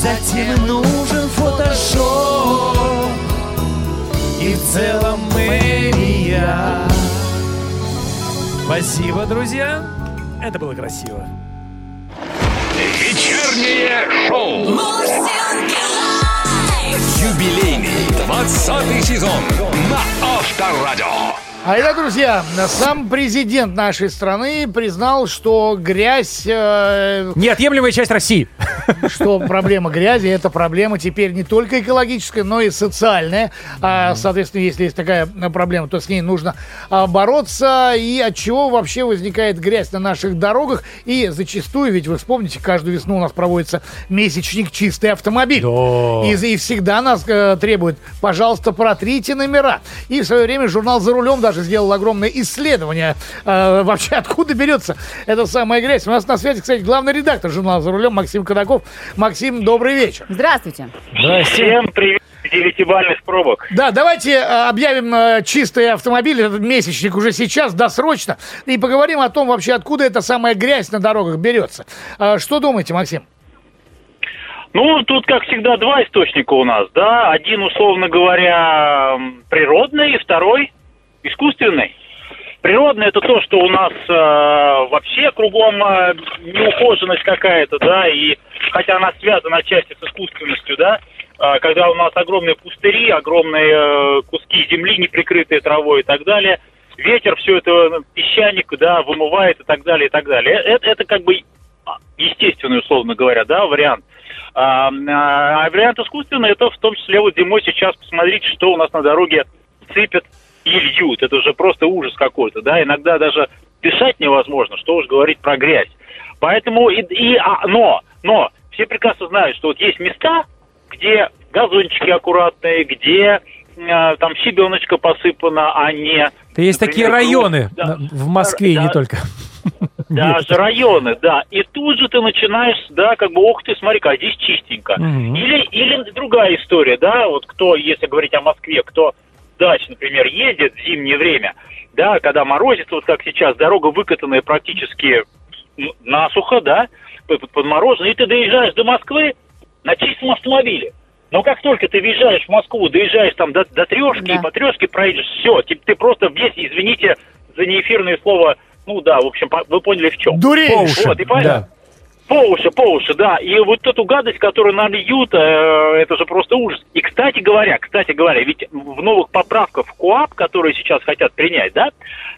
Затем нужен фотошоп И целом мэрия Спасибо, друзья. Это было красиво. Вечернее шоу. Юбилейный 20 сезон на Авторадио. А это, друзья, сам президент нашей страны признал, что грязь, э, Неотъемлемая часть России. Что проблема грязи, это проблема теперь не только экологическая, но и социальная. А, соответственно, если есть такая проблема, то с ней нужно а, бороться. И от чего вообще возникает грязь на наших дорогах? И зачастую, ведь вы вспомните, каждую весну у нас проводится месячник «Чистый автомобиль». Да. И, и всегда нас э, требуют, пожалуйста, протрите номера. И в свое время журнал «За рулем» даже сделал огромное исследование э, вообще, откуда берется эта самая грязь. У нас на связи, кстати, главный редактор журнала «За рулем» Максим Кадаков. Максим, добрый вечер. Здравствуйте. Всем привет, девятибальных пробок. Да, давайте э, объявим э, чистый автомобиль, этот месячник уже сейчас, досрочно, и поговорим о том вообще, откуда эта самая грязь на дорогах берется. Э, что думаете, Максим? Ну, тут, как всегда, два источника у нас, да. Один, условно говоря, природный, и второй искусственный. Природный это то, что у нас э, вообще кругом э, неухоженность какая-то, да, и хотя она связана отчасти с искусственностью, да, а, когда у нас огромные пустыри, огромные э, куски земли, не прикрытые травой и так далее. Ветер все это, ну, песчаник, да, вымывает и так далее, и так далее. Это, это как бы а, естественный, условно говоря, да, вариант. А, а вариант искусственный, это в том числе вот зимой сейчас посмотрите, что у нас на дороге сыпят и льют. Это уже просто ужас какой-то, да, иногда даже дышать невозможно, что уж говорить про грязь. Поэтому, и, и- а, но, но, все прекрасно знают, что вот есть места, где газончики аккуратные, где э, там щебеночка посыпана, а не... Да есть такие например, районы да. в Москве и не Да. только. Даже районы, да. И тут же ты начинаешь, да, как бы, ох ты, смотри-ка, а здесь чистенько. Мгм. Или, или другая история, да, вот кто, если говорить о Москве, кто дач, например, ездит в зимнее время, да, когда морозит, вот как сейчас, дорога выкатанная практически ну, насухо, да, под- подморожена, и ты доезжаешь до Москвы на чистом автомобиле. Но как только ты въезжаешь в Москву, доезжаешь там до, до трешки, Да. и по трешке проедешь, все, ты, ты просто весь, извините за неэфирное слово, ну да, в общем, по- вы поняли в чем. Уши. Вот, и понятно. Да. По уши, по уши, да. И вот эту гадость, которую нальют, э, это же просто ужас. И, кстати говоря, кстати говоря, ведь в новых поправках в КОАП, которые сейчас хотят принять, да,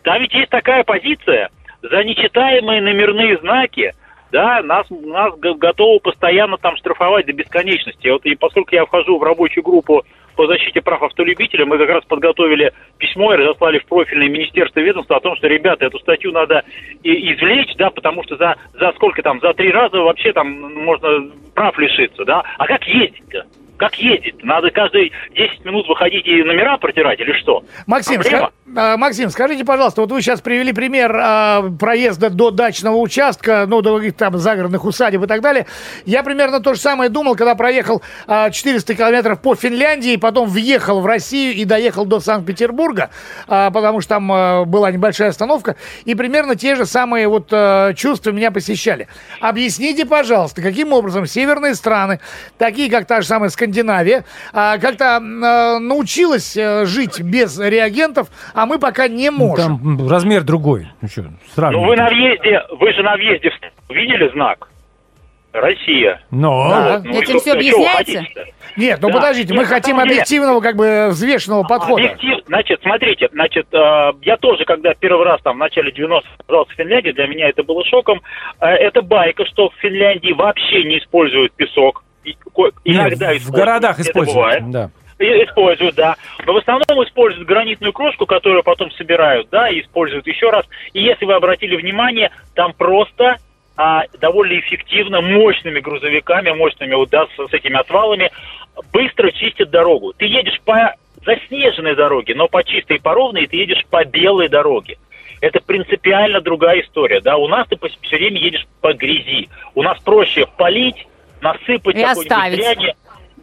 там ведь есть такая позиция, за нечитаемые номерные знаки, да, нас, нас готовы постоянно там штрафовать до бесконечности. Вот и поскольку я вхожу в рабочую группу по защите прав автолюбителей, мы как раз подготовили письмо и разослали в профильное министерство и ведомство о том, что, ребята, эту статью надо извлечь, да, потому что за, за сколько там, за три раза вообще там можно прав лишиться, да. А как ездить-то? Как ездить? Надо каждые 10 минут выходить и номера протирать или что? Максим, Проблема? ска- а, Максим, скажите, пожалуйста, вот вы сейчас привели пример а, проезда до дачного участка, ну, до каких-то там загородных усадеб и так далее. Я примерно то же самое думал, когда проехал а, 400 километров по Финляндии, потом въехал в Россию и доехал до Санкт-Петербурга, а, потому что там а, была небольшая остановка, и примерно те же самые вот а, чувства меня посещали. Объясните, пожалуйста, каким образом северные страны, такие как та же самая Скандинавия, а, как-то а, научилась а, жить без реагентов, а мы пока не Ну, можем. Там размер другой. Ну что, Ну вы на въезде, вы же на въезде видели знак? Россия. Но... Да. Вот, ну Этим вы объясняется? Нет, ну Да. подождите, мы Нет, хотим объективного, как бы взвешенного подхода. Объектив- значит, смотрите, значит, э, я тоже, когда первый раз там в начале 90-х оказался в Финляндии, для меня это было шоком. Э, это байка, что в Финляндии вообще не используют песок. И ко- Нет, иногда в городах используют. бывает. Да. Используют, да. Но в основном используют гранитную крошку, которую потом собирают, да, и используют еще раз. И если вы обратили внимание, там просто а, довольно эффективно мощными грузовиками, мощными вот, да, с, с этими отвалами, быстро чистят дорогу. Ты едешь по заснеженной дороге, но по чистой и по ровной, и ты едешь по белой дороге. Это принципиально другая история, да. У нас ты все время едешь по грязи. У нас проще полить, насыпать И оставить. дряни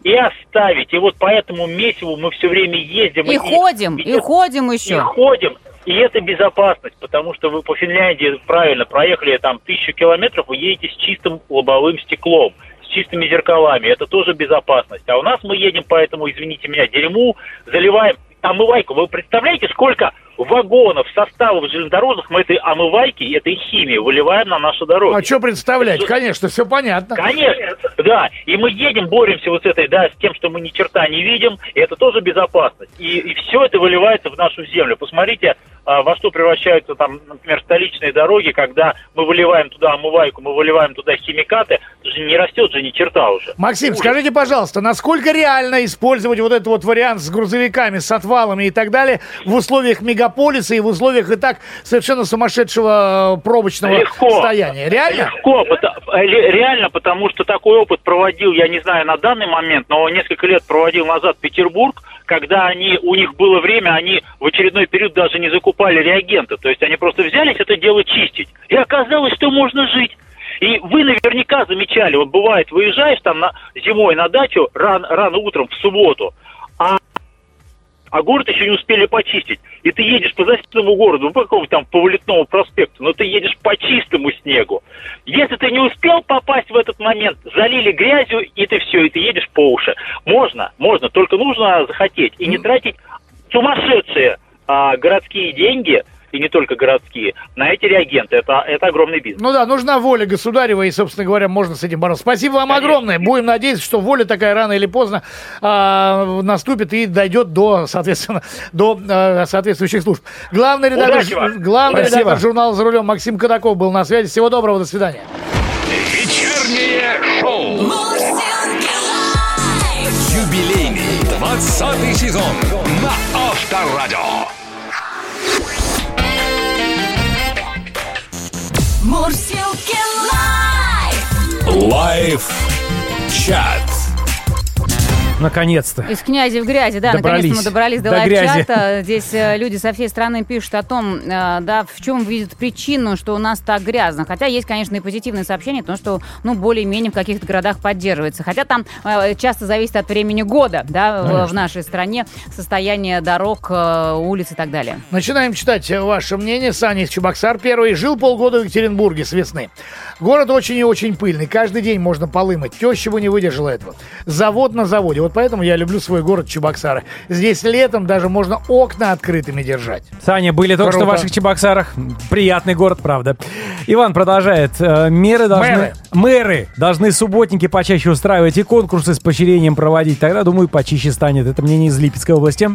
и оставить. И вот по этому месиву мы все время ездим. И ходим, и ходим и еще. ходим. И это безопасность, потому что вы по Финляндии правильно проехали там тысячу километров, вы едете с чистым лобовым стеклом, с чистыми зеркалами. Это тоже безопасность. А у нас мы едем по этому, извините меня, дерьму, заливаем омывайку. Вы представляете, сколько вагонов, составов железнодорожных мы этой омывайки, этой химии выливаем на наши дороги? А что представлять? Конечно, все понятно. Конечно, да. И мы едем, боремся вот с этой, да, с тем, что мы ни черта не видим, и это тоже безопасность. И, все это выливается в нашу землю. Посмотрите, во что превращаются там, например, столичные дороги, когда мы выливаем туда омывайку, мы выливаем туда химикаты, же не растет же ни черта уже. Максим, Ужас. скажите, пожалуйста, насколько реально использовать вот этот вот вариант с грузовиками, с отвалами и так далее в условиях мегаполиса и в условиях и так совершенно сумасшедшего э, пробочного Легко. состояния? Реально? Легко, э, ре- реально, потому что такой опыт проводил, я не знаю на данный момент, но несколько лет проводил назад Петербург, когда они, у них было время, они в очередной период даже не закупали реагенты, то есть они просто взялись это дело чистить. И оказалось, что можно жить. И вы наверняка замечали, вот бывает, выезжаешь там на, зимой на дачу ран- рано утром в субботу, а а город еще не успели почистить. И ты едешь по заснеженному городу, по какому там, по Вылетному проспекту, но ты едешь по чистому снегу. Если ты не успел попасть в этот момент, залили грязью, и ты все, и ты едешь по уши. Можно, можно, только нужно захотеть. И не тратить сумасшедшие а, городские деньги, и не только городские, на эти реагенты. Это, это огромный бизнес. Ну да, нужна воля государева, и, собственно говоря, можно с этим бороться. Спасибо вам Конечно. огромное. Будем надеяться, что воля такая рано или поздно а, наступит и дойдет до, соответственно, до а, соответствующих служб. Главный редактор, вам. главный Спасибо. редактор журнала «За рулем» Максим Кадаков был на связи. Всего доброго, до свидания. Вечернее шоу. Юбилейный 20 сезон на Авторадио. лайф. Лайв чат. Наконец-то. Из князя в грязи, да, Добрались. наконец-то мы добрались до, До грязи. лайв-чата. Здесь э, люди со всей страны пишут о том, э, да, в чем видят причину, что у нас так грязно. Хотя есть, конечно, и позитивные сообщения, потому что, ну, более-менее в каких-то городах поддерживается. Хотя там э, часто зависит от времени года, да, в, в нашей стране, состояние дорог, э, улиц и так далее. Начинаем читать ваше мнение. Саня из Чебоксар первый. Жил полгода в Екатеринбурге с весны. Город очень и очень пыльный. Каждый день можно полы мыть. Теща бы не выдержала этого. Завод на заводе. Вот поэтому я люблю свой город Чебоксары. Здесь летом даже можно окна открытыми держать. Саня, были только что в ваших Чебоксарах. Приятный город, правда. Иван продолжает. Э, Меры должны... Мэры. Мэры должны субботники почаще устраивать и конкурсы с поощрением проводить. Тогда, думаю, почище станет. Это мнение из Липецкой области.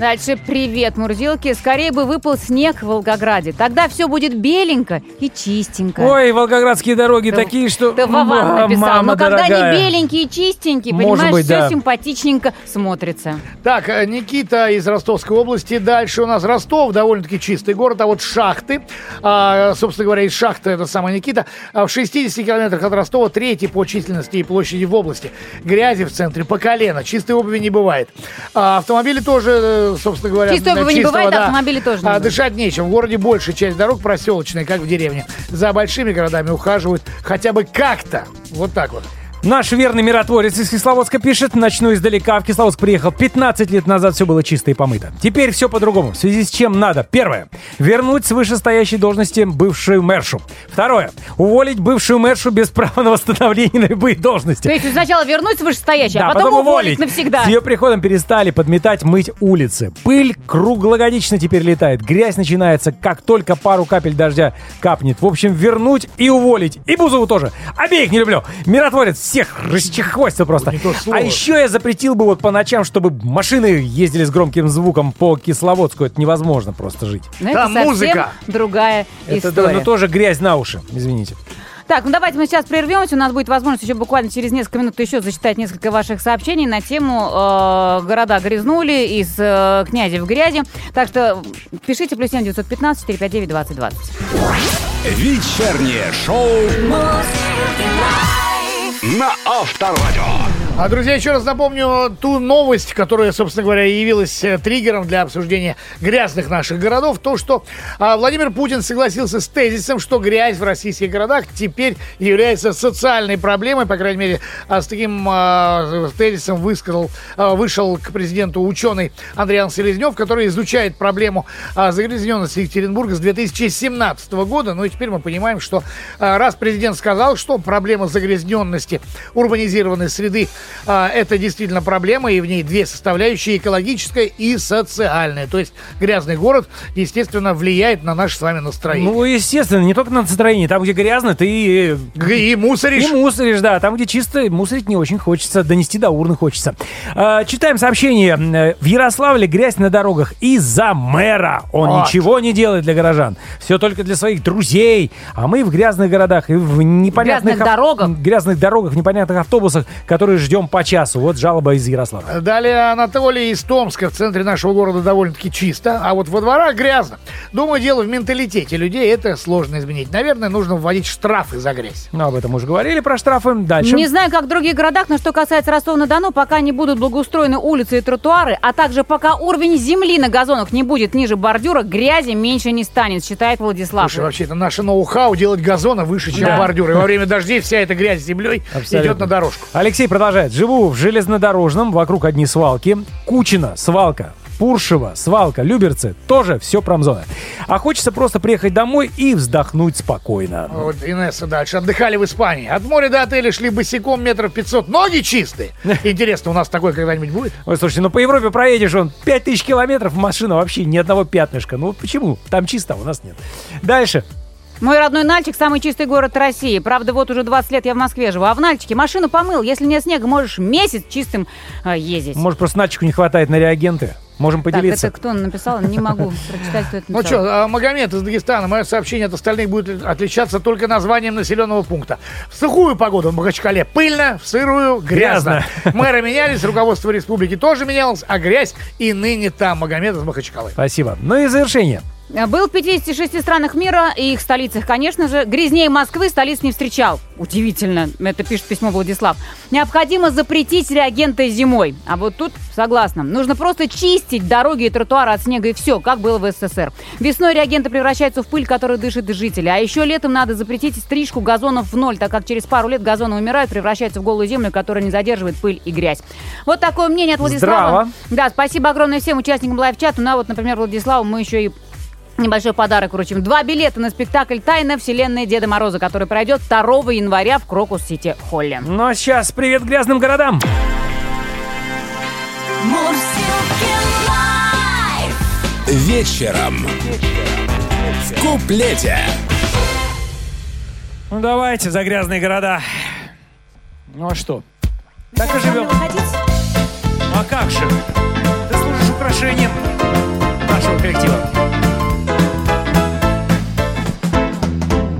Дальше привет, Мурзилки. Скорее бы выпал снег в Волгограде. Тогда все будет беленько и чистенько. Ой, волгоградские дороги Да- такие, что... Ты Вован написал. Мама Но когда дорогая. они беленькие и чистенькие, Может понимаешь, быть, все да. симпатичненько смотрится. Так, э, Никита из Ростовской области. Дальше у нас Ростов, довольно-таки чистый город, а вот шахты, а, собственно говоря, из шахты, это самая Никита, а в 60 километрах от Ростова третий по численности и площади в области. Грязи в центре по колено, чистой обуви не бывает. А, автомобили тоже, э, собственно говоря, Чистой обуви не чистого, бывает, да. автомобили тоже А, дышать нечем. В городе большая часть дорог проселочная, как в деревне. За большими городами ухаживают хотя бы как-то. Вот так вот. Наш верный миротворец из Кисловодска пишет, начну издалека. В Кисловодск приехал 15 лет назад, все было чисто и помыто. Теперь все по-другому. В связи с чем надо? Первое. Вернуть с вышестоящей должности бывшую мэршу. Второе. Уволить бывшую мэршу без права на восстановление на любые должности. То есть сначала вернуть с вышестоящей, Да, а потом, уволить навсегда. С ее приходом перестали подметать, мыть улицы. Пыль круглогодично теперь летает. Грязь начинается, как только пару капель дождя капнет. В общем, вернуть и уволить. И Бузову тоже. Обеих не люблю. Миротворец всех расчехвостил просто. А еще я запретил бы вот по ночам, чтобы машины ездили с громким звуком по Кисловодску. Это невозможно просто жить. Но Там это музыка. другая Это да, история. ну, тоже грязь на уши, извините. Так, ну давайте мы сейчас прервемся. У нас будет возможность еще буквально через несколько минут еще зачитать несколько ваших сообщений на тему э, «Города грязнули» из э, «Князя в грязи». Так что пишите плюс 7 915 459 2020. Вечернее шоу. На Авторадио. А, друзья, еще раз напомню ту новость, которая, собственно говоря, явилась э, триггером для обсуждения грязных наших городов. То, что а, Владимир Путин согласился с тезисом, что грязь в российских городах теперь является социальной проблемой. По крайней мере, а, с таким а, тезисом высказал, а, вышел к президенту ученый Андриан Селезнев, который изучает проблему а, загрязненности Екатеринбурга с 2017 года. Ну и теперь мы понимаем, что а, раз президент сказал, что проблема загрязненности урбанизированной среды это действительно проблема, и в ней две составляющие, экологическая и социальная. То есть грязный город, естественно, влияет на наше с вами настроение. Ну, естественно, не только на настроение. Там, где грязно, ты э, и мусоришь. И мусоришь, да. Там, где чисто, мусорить не очень хочется. Донести до урны хочется. А, читаем сообщение. Э, В Ярославле грязь на дорогах из-за мэра. Он Вот. ничего не делает для горожан. Все только для своих друзей. А мы в грязных городах и в непонятных... Грязных дорогах. Грязных дорогах, в непонятных автобусах, которые ждем по часу. Вот жалоба из Ярославля. Далее Анатолий из Томска. В центре нашего города довольно-таки чисто, а вот во дворах грязно. Думаю, дело в менталитете людей. Это сложно изменить. Наверное, нужно вводить штрафы за грязь. Ну, об этом уже говорили, про штрафы. Дальше. Не знаю, как в других городах, но что касается Ростова-на-Дону, пока не будут благоустроены улицы и тротуары, а также пока уровень земли на газонах не будет ниже бордюра, грязи меньше не станет, считает Владислав. Слушай, вообще, это наше ноу-хау делать газоны выше, чем Да. бордюры. Во время дождей вся эта грязь с землей Абсолютно. идет на дорожку. Алексей продолжает. Живу в железнодорожном, вокруг одни свалки. Кучина, свалка. Пуршево, Свалка, Люберцы, тоже все промзона. А хочется просто приехать домой и вздохнуть спокойно. Вот Инесса дальше. Отдыхали в Испании. От моря до отеля шли босиком метров 500. Ноги чистые. Интересно, у нас такое когда-нибудь будет? Ой, слушайте, ну по Европе проедешь, он 5000 километров, машина вообще ни одного пятнышка. Ну почему? Там чисто, а у нас нет. Дальше. Мой родной Нальчик – самый чистый город России. Правда, вот уже 20 лет я в Москве живу. А в Нальчике машину помыл. Если нет снега, можешь месяц чистым э, ездить. Может, просто Начику не хватает на реагенты? Можем так, поделиться. это кто написал? Не могу прочитать, кто это Ну написал. что, Магомед из Дагестана. Мое сообщение от остальных будет отличаться только названием населенного пункта. В сухую погоду в Махачкале пыльно, в сырую грязно. Мэры менялись, руководство республики тоже менялось, а грязь и ныне там. Магомед из Махачкалы. Спасибо. Ну и завершение. Был в 56 странах мира и их столицах, конечно же. Грязнее Москвы столиц не встречал. Удивительно, это пишет письмо Владислав. Необходимо запретить реагенты зимой. А вот тут согласна. Нужно просто чистить дороги и тротуары от снега и все, как было в СССР. Весной реагенты превращаются в пыль, которой дышат жители. А еще летом надо запретить стрижку газонов в ноль, так как через пару лет газоны умирают, превращаются в голую землю, которая не задерживает пыль и грязь. Вот такое мнение от Владислава. Здраво. Да, спасибо огромное всем участникам лайв-чата. Ну а вот, например, Владиславу мы еще и Небольшой подарок вручим. Два билета на спектакль «Тайна вселенной Деда Мороза», который пройдет 2 января в Крокус-Сити Холле. Ну а сейчас привет грязным городам. Вечером. В куплете. Ну давайте за грязные города. Ну а что? Так и живем. А как же? Ты служишь украшением нашего коллектива.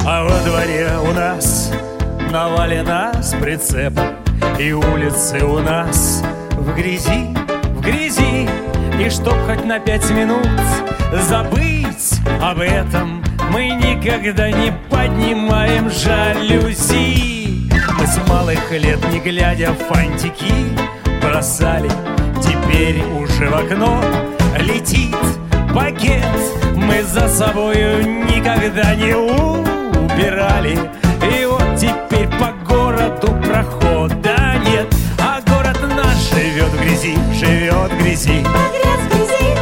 А во дворе у нас навалено с прицепом И улицы у нас в грязи, в грязи. И чтоб хоть на пять минут забыть об этом Мы никогда не поднимаем жалюзи. Мы с малых лет, не глядя фантики Бросали, теперь уже в окно. Летит пакет Мы за собою никогда не убирали И вот теперь по городу прохода нет. А город наш живет в грязи, живет в грязи.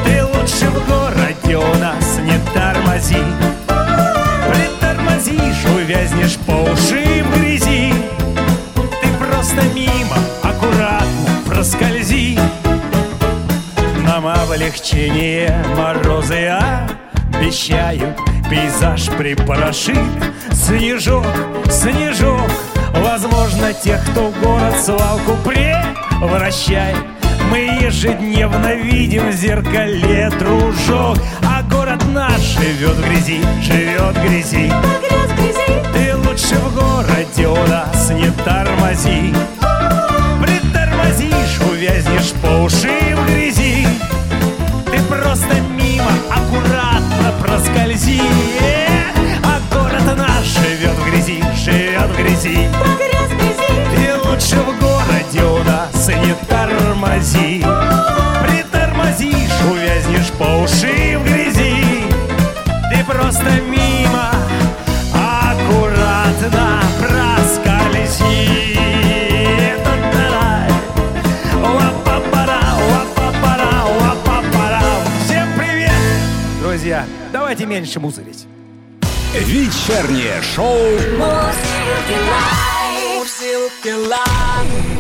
Ты лучше в городе у нас не тормози. Притормозишь, увязнешь по уши в грязи. Ты просто мимо, аккуратно проскользи. Нам облегчение морозы обещают Пейзаж припорошит Снежок, снежок Возможно, тех, кто в город свалку превращает. Мы ежедневно видим в зеркале дружок А город наш живет в грязи, живет в грязи. Ты лучше в городе у нас не тормози. Притормозишь, увязнешь по уши в грязи. Ты просто мимо аккуратно проскользи А город наш живет в грязи, живет в грязи. Ты лучше в городе у нас не тормози. Притормозишь, увязнешь по уши в грязи. Ты просто мимо давайте меньше мусорить. Вечернее шоу Мурсилки лайф.